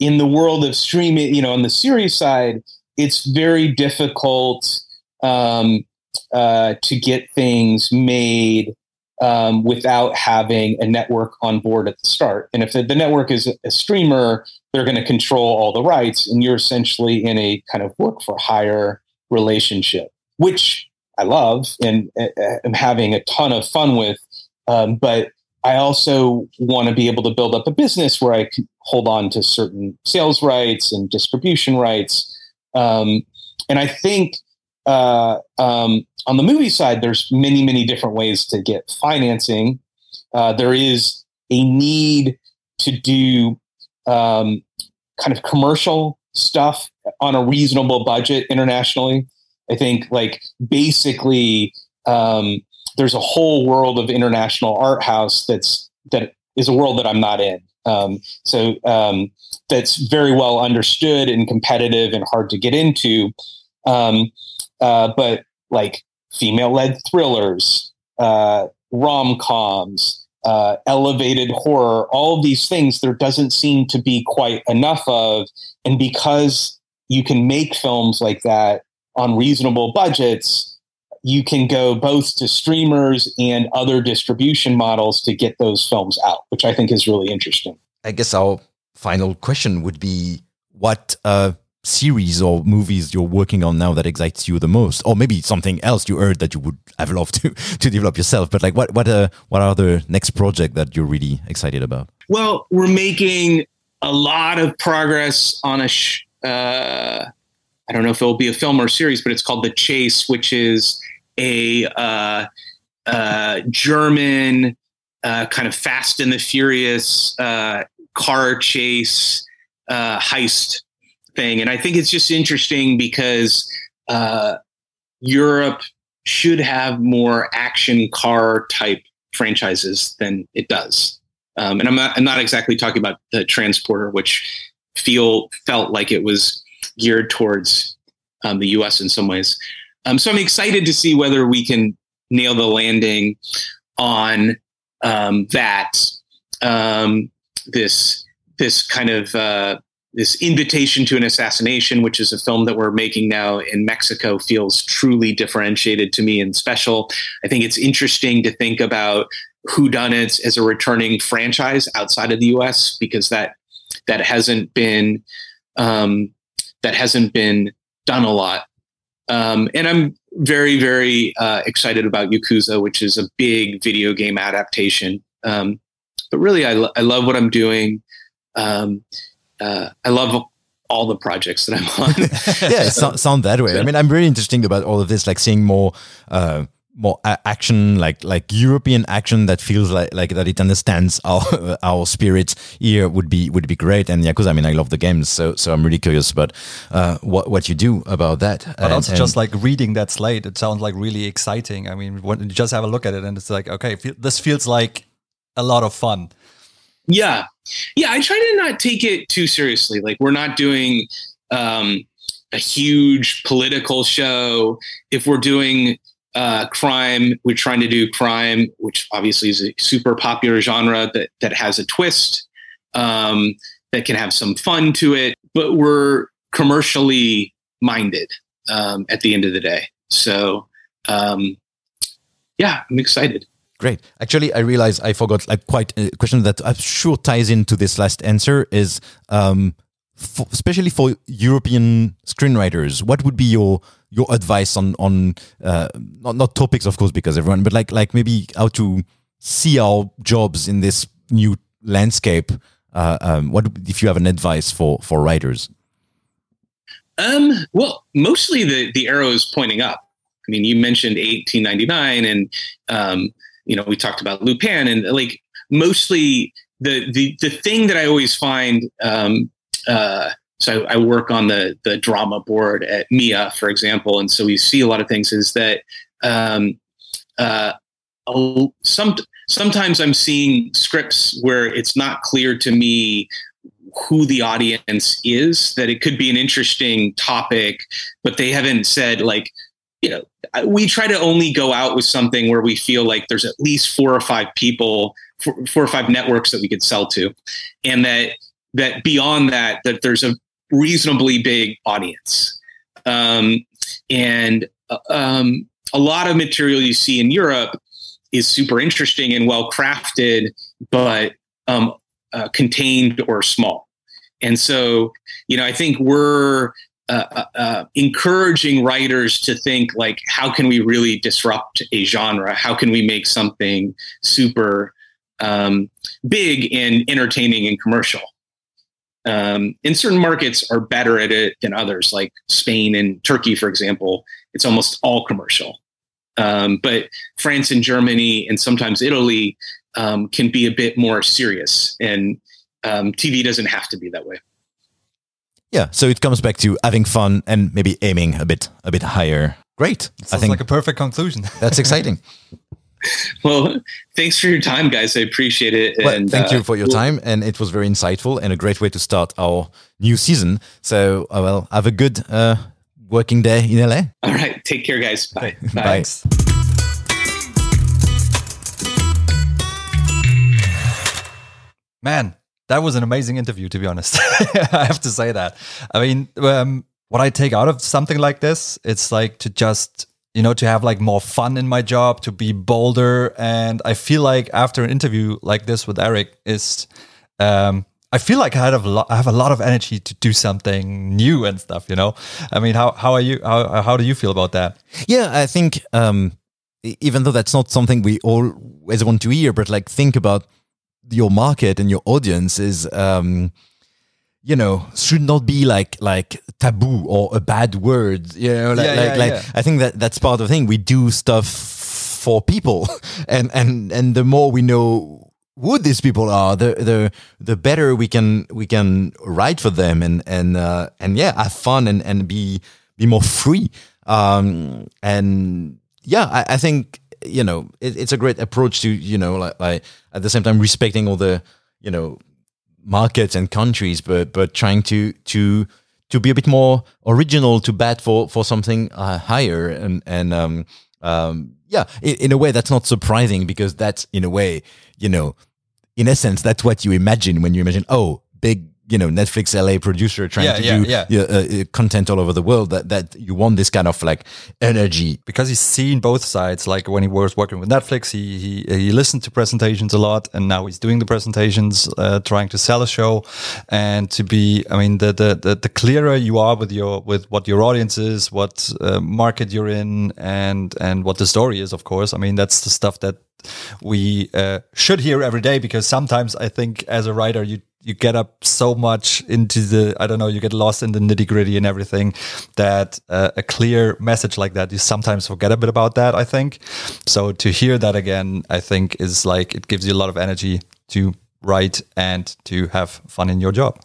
in the world of streaming, you know, on the series side, it's very difficult um, uh, to get things made um, without having a network on board at the start. And if the, network is a streamer, they're going to control all the rights, and you're essentially in a kind of work for hire relationship, which I love and uh, am having a ton of fun with. Um, but I also want to be able to build up a business where I can hold on to certain sales rights and distribution rights. Um, and I think uh, um, on the movie side, there's many, many different ways to get financing. Uh, there is a need to do um, kind of commercial stuff on a reasonable budget internationally. I think, like, basically, um, there's a whole world of international art house that's that is a world that I'm not in. Um, so um, that's very well understood and competitive and hard to get into. Um, uh, but like female-led thrillers, uh, rom-coms, uh, elevated horror, all these things, there doesn't seem to be quite enough of. And because you can make films like that on reasonable budgets, you can go both to streamers and other distribution models to get those films out, which I think is really interesting. I guess our final question would be what uh, series or movies you're working on now that excites you the most, or maybe something else you heard that you would have loved to to develop yourself. But like, what what uh, what are the next project that you're really excited about? Well, we're making a lot of progress on a. Sh- uh, I don't know if it will be a film or a series, but it's called The Chase, which is a uh, uh, German uh, kind of Fast and the Furious uh, car chase uh, heist thing, and I think it's just interesting because uh, Europe should have more action car type franchises than it does. Um, and I'm not, I'm not exactly talking about the transporter, which feel felt like it was geared towards um, the U.S. in some ways. Um, so I'm excited to see whether we can nail the landing on um, that um, this this kind of uh, this invitation to an assassination, which is a film that we're making now in Mexico, feels truly differentiated to me and special. I think it's interesting to think about whodunits as a returning franchise outside of the U.S. because that that hasn't been um, that hasn't been done a lot. Um, and I'm very very uh, excited about Yakuza, which is a big video game adaptation. Um, but really, I, lo- I love what I'm doing. Um, uh, I love all the projects that I'm on. yeah, so, sound that way. I mean, I'm really interested about all of this, like seeing more. Uh, more action, like like European action that feels like like that it understands our our spirit here would be would be great. And Yakuza, I mean, I love the games, so so I'm really curious about uh, what what you do about that. But and, also, and just like reading that slate, it sounds like really exciting. I mean, when you just have a look at it, and it's like, okay, this feels like a lot of fun. Yeah, yeah. I try to not take it too seriously. Like we're not doing um, a huge political show. If we're doing uh, crime. We're trying to do crime, which obviously is a super popular genre that that has a twist, um, that can have some fun to it. But we're commercially minded um, at the end of the day. So, um, yeah, I'm excited. Great. Actually, I realize I forgot like quite a question that I'm sure ties into this last answer is um, for, especially for European screenwriters. What would be your your advice on on uh, not not topics, of course, because everyone, but like like maybe how to see our jobs in this new landscape. Uh, um, what if you have an advice for for writers? Um, well, mostly the the arrow is pointing up. I mean, you mentioned 1899, and um, you know we talked about Lupin, and like mostly the the the thing that I always find um, uh, so I, work on the the drama board at MIA, for example, and so we see a lot of things. Is that um, uh, some sometimes I'm seeing scripts where it's not clear to me who the audience is. That it could be an interesting topic, but they haven't said like you know we try to only go out with something where we feel like there's at least four or five people four, four or five networks that we could sell to and that that beyond that that there's a reasonably big audience. Um, and uh, um, a lot of material you see in Europe is super interesting and well crafted, but um, uh, contained or small. And so, you know, I think we're uh, uh, uh, encouraging writers to think like, how can we really disrupt a genre? How can we make something super um, big and entertaining and commercial? Um, in certain markets are better at it than others, like Spain and Turkey, for example. It's almost all commercial. Um, but France and Germany and sometimes Italy um, can be a bit more serious, and um, TV doesn't have to be that way. Yeah, so it comes back to having fun and maybe aiming a bit a bit higher. Great, I think like a perfect conclusion. that's exciting. well, thanks for your time, guys. I appreciate it. Well, and, thank uh, you for your time, and it was very insightful and a great way to start our new season. So, uh, well, have a good uh, working day in LA. All right, take care, guys. Bye. Bye. Bye. Man, that was an amazing interview. To be honest, I have to say that. I mean, um, what I take out of something like this, it's like to just you know to have like more fun in my job to be bolder and i feel like after an interview like this with Erik is um I feel like I have a lot. I have a lot of energy to do something new and stuff. You know, I mean, how how are you? How how do you feel about that? Yeah, I think um, even though that's not something we always want to hear, but like think about your market and your audience is um, you know should not be like like taboo or a bad word you know like, yeah, like, yeah, like yeah. i think that that's part of the thing. We do stuff for people. And and and the more we know who these people are the the the better we can we can write for them and and uh, and yeah have fun and and be be more free. Um and yeah i, I think you know, it, it's a great approach to you know, like, like at the same time respecting all the you know markets and countries, but but trying to to to be a bit more original, to bat for for something uh, higher, and and um, um, yeah, in, in a way that's not surprising because that's in a way, you know, in essence, that's what you imagine when you imagine, oh, big you know Netflix LA producer trying Yeah, to yeah, do yeah. uh, uh, content all over the world that that you want this kind of like energy because he's seen both sides. Like when he was working with Netflix, he he, he listened to presentations a lot, and now he's doing the presentations, uh, trying to sell a show, and to be. I mean, the the the, the clearer you are with your with what your audience is, what uh, market you're in, and and what the story is. Of course, I mean that's the stuff that we uh, should hear every day because sometimes I think as a writer you you get up so much into the I don't know you get lost in the nitty gritty and everything that uh, a clear message like that you sometimes forget a bit about that I think so to hear that again I think is like it gives you a lot of energy to write and to have fun in your job.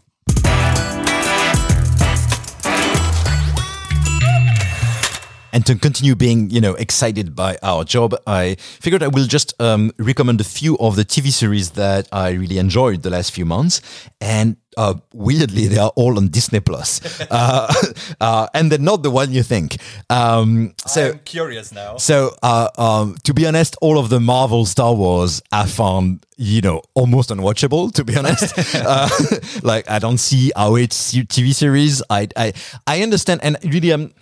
And to continue being you know excited by our job i figured i will just um, recommend a few of the tv series that i really enjoyed the last few months and uh, weirdly they are all on disney plus uh, uh, and they're not the one you think um, so I'm curious now. so, uh, um, to be honest, all of the Marvel Star Wars I found, you know, almost unwatchable. To be honest, uh, like I don't see how it's TV series. I, I, I understand, and really, I'm.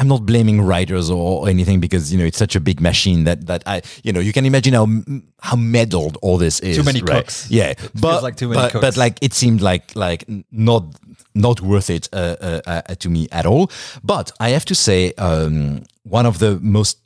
I'm not blaming writers or anything because you know it's such a big machine that that I you know you can imagine how how meddled all this is. Too many right? cooks. Yeah, but like too many but, cooks. but like it seemed like like not not worth it uh, uh, uh, to me at all. But I have to say, um, one of the most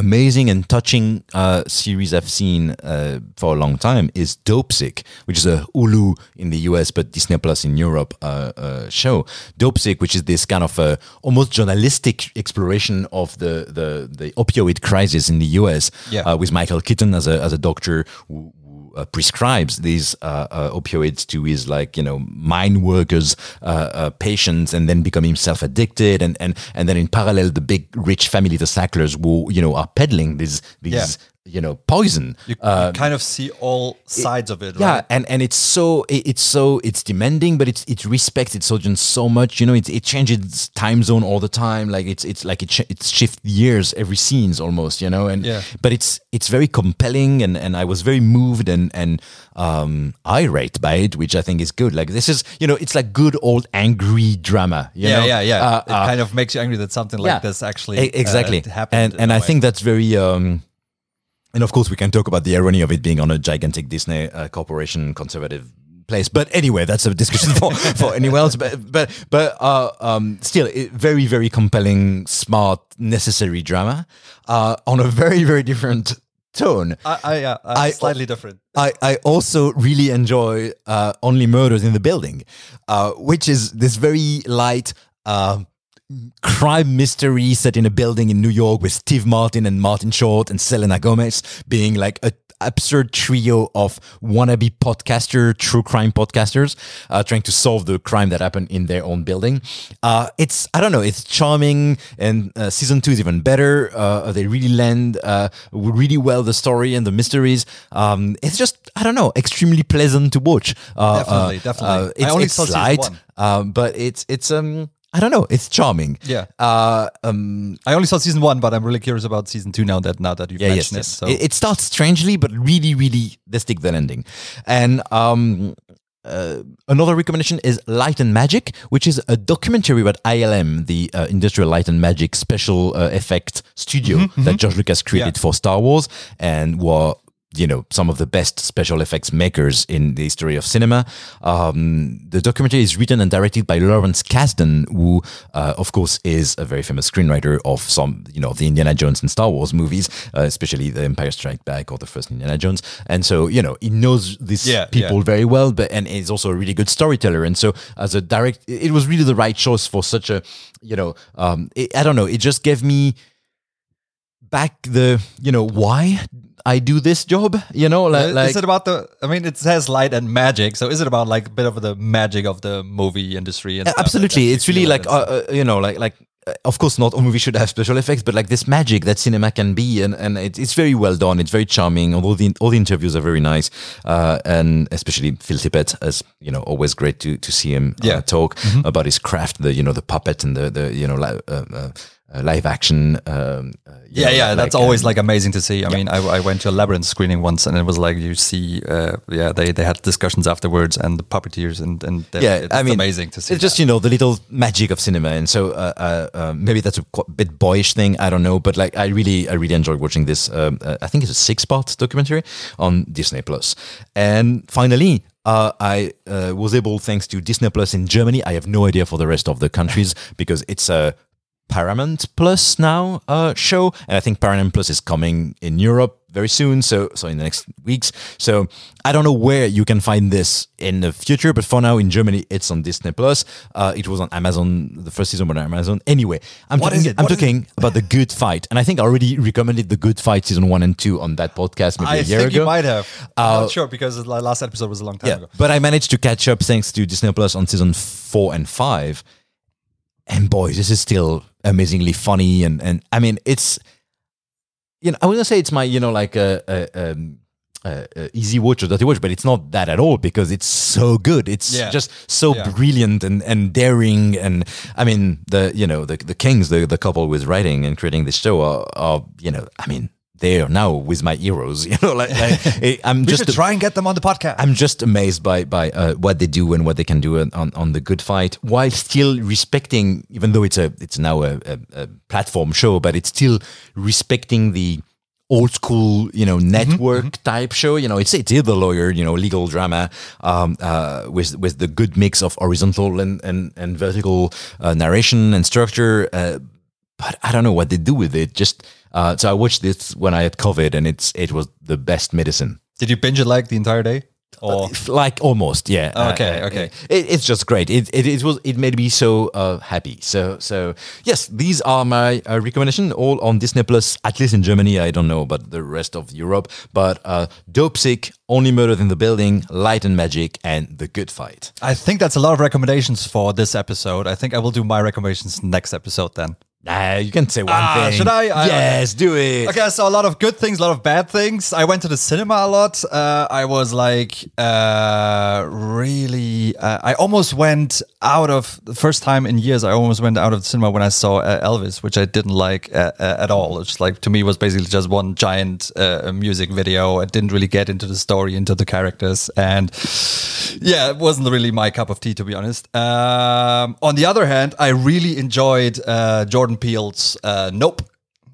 amazing and touching uh, series I've seen uh, for a long time is Dopesick, which is a Hulu in the US but Disney Plus in Europe uh, uh, show. Dopesick, which is this kind of uh, almost journalistic exploration of the, the the opioid crisis in the US, Yeah. uh, with Michael Keaton as a as a doctor who, who uh, prescribes these uh, uh, opioids to his like you know mine workers uh, uh, patients and then become himself addicted and, and and then in parallel the big rich family the Sacklers who you know are peddling these these Yeah. You know poison You, you kind of see all sides of it, yeah and and it's so it, it's so it's demanding but it's it respects its audience so much you know it, it changes time zone all the time like it's it's like it, sh- it shifts years every scenes almost you know and Yeah. but it's it's very compelling and and i was very moved and and um irate by it which i think is good like this is you know it's like good old angry drama you yeah, know? yeah, yeah. Uh, it uh, kind of makes you angry that something like yeah. this actually exactly uh, happened. and and i way. think that's very um and of course we can talk about the irony of it being on a gigantic disney uh, corporation conservative place. But anyway that's a discussion for, for anyone else. But but but uh, um, still it, very very compelling smart necessary drama uh, on a very very different tone. I, I, uh, I- slightly different. I, I also really enjoy uh, Only Murders in the Building, uh, which is this very light uh, crime mystery set in a building in New York with Steve Martin and Martin Short and Selena Gomez being like a absurd trio of wannabe podcaster, true crime podcasters, uh, trying to solve the crime that happened in their own building. Uh, it's I don't know, it's charming, and uh, season two is even better. Uh, they really land uh, really well the story and the mysteries. Um, it's just I don't know, extremely pleasant to watch. Uh, Definitely, definitely. it's, I only it's light, one. um, but it's it's um. I don't know. It's charming. Yeah. Uh, um, I only saw season one, but I'm really curious about season two now that now that you've yeah, mentioned yes. it. So It, it starts strangely, but really, really, they stick the landing. And um, uh, another recommendation is Light and Magic, which is a documentary about ILM, the uh, Industrial Light and Magic special uh, effect studio that George Lucas created Yeah. for Star Wars, and were you know some of the best special effects makers in the history of cinema. Um, the documentary is written and directed by Lawrence Kasdan, who, uh, of course, is a very famous screenwriter of some, you know, the Indiana Jones and Star Wars movies, uh, especially The Empire Strikes Back or the first Indiana Jones. And so, you know, he knows these Yeah, people yeah. very well, but and is also a really good storyteller. And so, as a direct, it was really the right choice for such a, you know, um, it, I don't know, it just gave me back the, you know, why I do this job, you know, like, Uh, like is it about the? I mean, it says light and magic. So is it about like a bit of the magic of the movie industry? And absolutely it's really feel like uh, uh, you know like like uh, of course, not all movies should have special effects, but like this magic that cinema can be, and and it, it's very well done. It's very charming. Although the all the interviews are very nice, uh, and especially Phil Tippett, as you know, always great to to see him uh, Yeah. talk about his craft, the you know the puppet and the the you know li- uh, uh, live action. Um, uh, Yeah, know, yeah, that's always um, like amazing to see. I mean, I, I went to a labyrinth screening once, and it was like you see, uh, yeah, they, they had discussions afterwards, and the puppeteers, and and yeah, it's I mean, amazing to see. It's just you know the little magic of cinema, and so uh, uh, uh, maybe that's a bit boyish thing. I don't know, but like I really, I really enjoyed watching this. Um, uh, I think it's a six-part documentary on Disney Plus, and finally. Uh, I uh, was able, thanks to Disney Plus in Germany. I have no idea for the rest of the countries because it's a Paramount Plus now uh, show, and I think Paramount Plus is coming in Europe very soon. So, so in the next weeks. So I don't know where you can find this in the future, but for now in Germany it's on Disney Plus. Uh, it was on Amazon. The first season was on Amazon. Anyway, I'm What talking. I'm talking about the Good Fight, and I think I already recommended the Good Fight season one and two on that podcast maybe I a year think ago. you might have. Uh, I'm not sure because the last episode was a long time Yeah, ago. but I managed to catch up thanks to Disney Plus on season four and five. And boy, this is still amazingly funny, and and I mean, it's you know, I wouldn't say it's my you know like a. a um, uh, uh, easy watch or dirty watch, but it's not that at all because it's so good. It's Yeah. just so Yeah. brilliant and, and daring. And I mean, the you know the the Kings, the the couple with writing and creating this show are, are you know, I mean, they are now with my heroes. You know, like, like eh, I'm We just should try and get them on the podcast. I'm just amazed by by uh, what they do and what they can do on, on, the Good Fight, while still respecting, even though it's a it's now a, a, a platform show, but it's still respecting the old school, you know, network type show. You know, it's it's the lawyer, you know, legal drama um, uh, with with the good mix of horizontal and and, and vertical uh, narration and structure. Uh, but I don't know what they do with it. Just uh, so I watched this when I had COVID, and it's it was the best medicine. Did you binge it like the entire day? Or like almost yeah Oh. Okay, Uh, okay. it, it's just great it, it, it was it made me so uh, happy so so yes these are my uh, recommendation all on disney plus at least in germany i don't know about the rest of europe but uh, dopesick only murder in the building light and magic and the good fight I think that's a lot of recommendations for this episode. I think I will do my recommendations next episode then. Nah you can say one Ah, thing should I? I- yes do it Okay, so a lot of good things, a lot of bad things. I went to the cinema a lot. Uh, I was like, uh, really, uh, I almost went out of the first time in years. I almost went out of the cinema when I saw uh, Elvis, which I didn't like uh, uh, at all. It's like to me was basically just one giant uh, music video. I didn't really get into the story, into the characters, and yeah, it wasn't really my cup of tea to be honest. Um, on the other hand, I really enjoyed uh, Jordan Peele's uh, Nope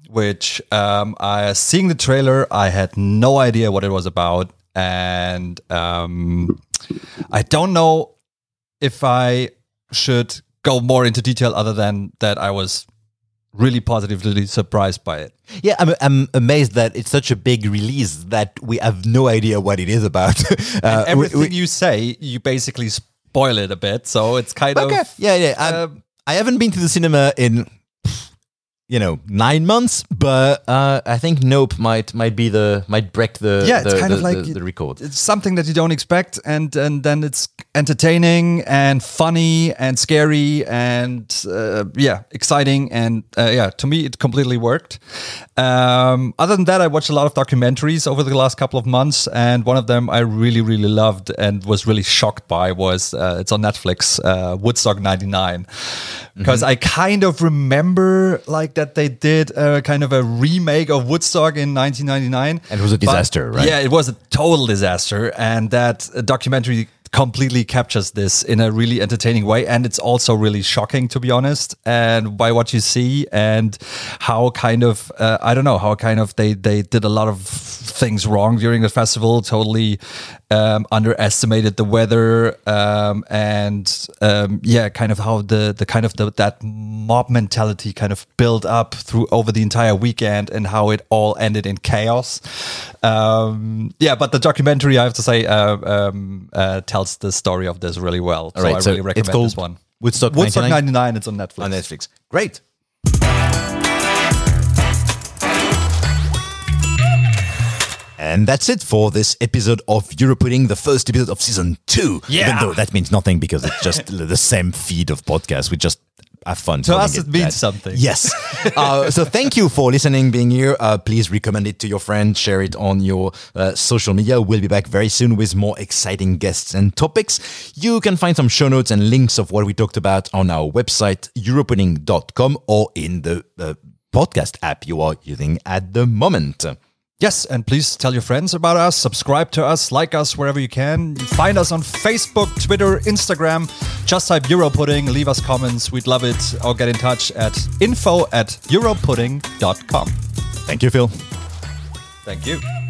which um, I seeing the trailer, I had no idea what it was about, and um, I don't know if I should go more into detail other than that I was really positively surprised by it. Yeah, I'm, I'm amazed that it's such a big release that we have no idea what it is about. Uh, we- Everything we- you say, you basically spoil it a bit, so it's kind okay. of yeah, yeah. I'm- um, I haven't been to the cinema in, you know, nine months, but uh, I think Nope might might be the might break the Yeah, it's kind the, of like the, the record. it's something that you don't expect and and then it's entertaining and funny and scary and uh, yeah exciting and uh, yeah to me it completely worked. Um, other than that i watched a lot of documentaries over the last couple of months and one of them i really really loved and was really shocked by was uh, it's on netflix uh, woodstock 99 because i kind of remember like that they did a kind of a remake of woodstock in 1999 And it was a but- disaster, right? Yeah, it was a total disaster, and that uh, documentary completely captures this in a really entertaining way, and it's also really shocking, to be honest. And by what you see, and how kind of uh, I don't know how kind of they they did a lot of things wrong during the festival, totally um, underestimated the weather, um, and um, yeah, kind of how the the kind of the, that mob mentality kind of built up through over the entire weekend, and how it all ended in chaos. Um, yeah, but the documentary, I have to say, uh, um, uh, tells the story of this really well. so right, I so really it's recommend called this one. Woodstock Woodstock 99? 99. It's on Netflix. on Netflix. Great. And that's it for this episode of Europudding, the first episode of season two. Yeah. Even though that means nothing because it's just the same feed of podcasts We just have fun. To us, it means that. something. Yes. uh, so thank you for listening, being here. Uh, please recommend it to your friends, share it on your uh, social media. We'll be back very soon with more exciting guests and topics. You can find some show notes and links of what we talked about on our website, europudding.com, or in the uh, podcast app you are using at the moment. Yes, and please tell your friends about us, subscribe to us, like us wherever you can. Find us on Facebook, Twitter, Instagram. Just type Europudding, leave us comments. We'd love it. Or get in touch at info at europudding.com. Thank you, Phil. Thank you.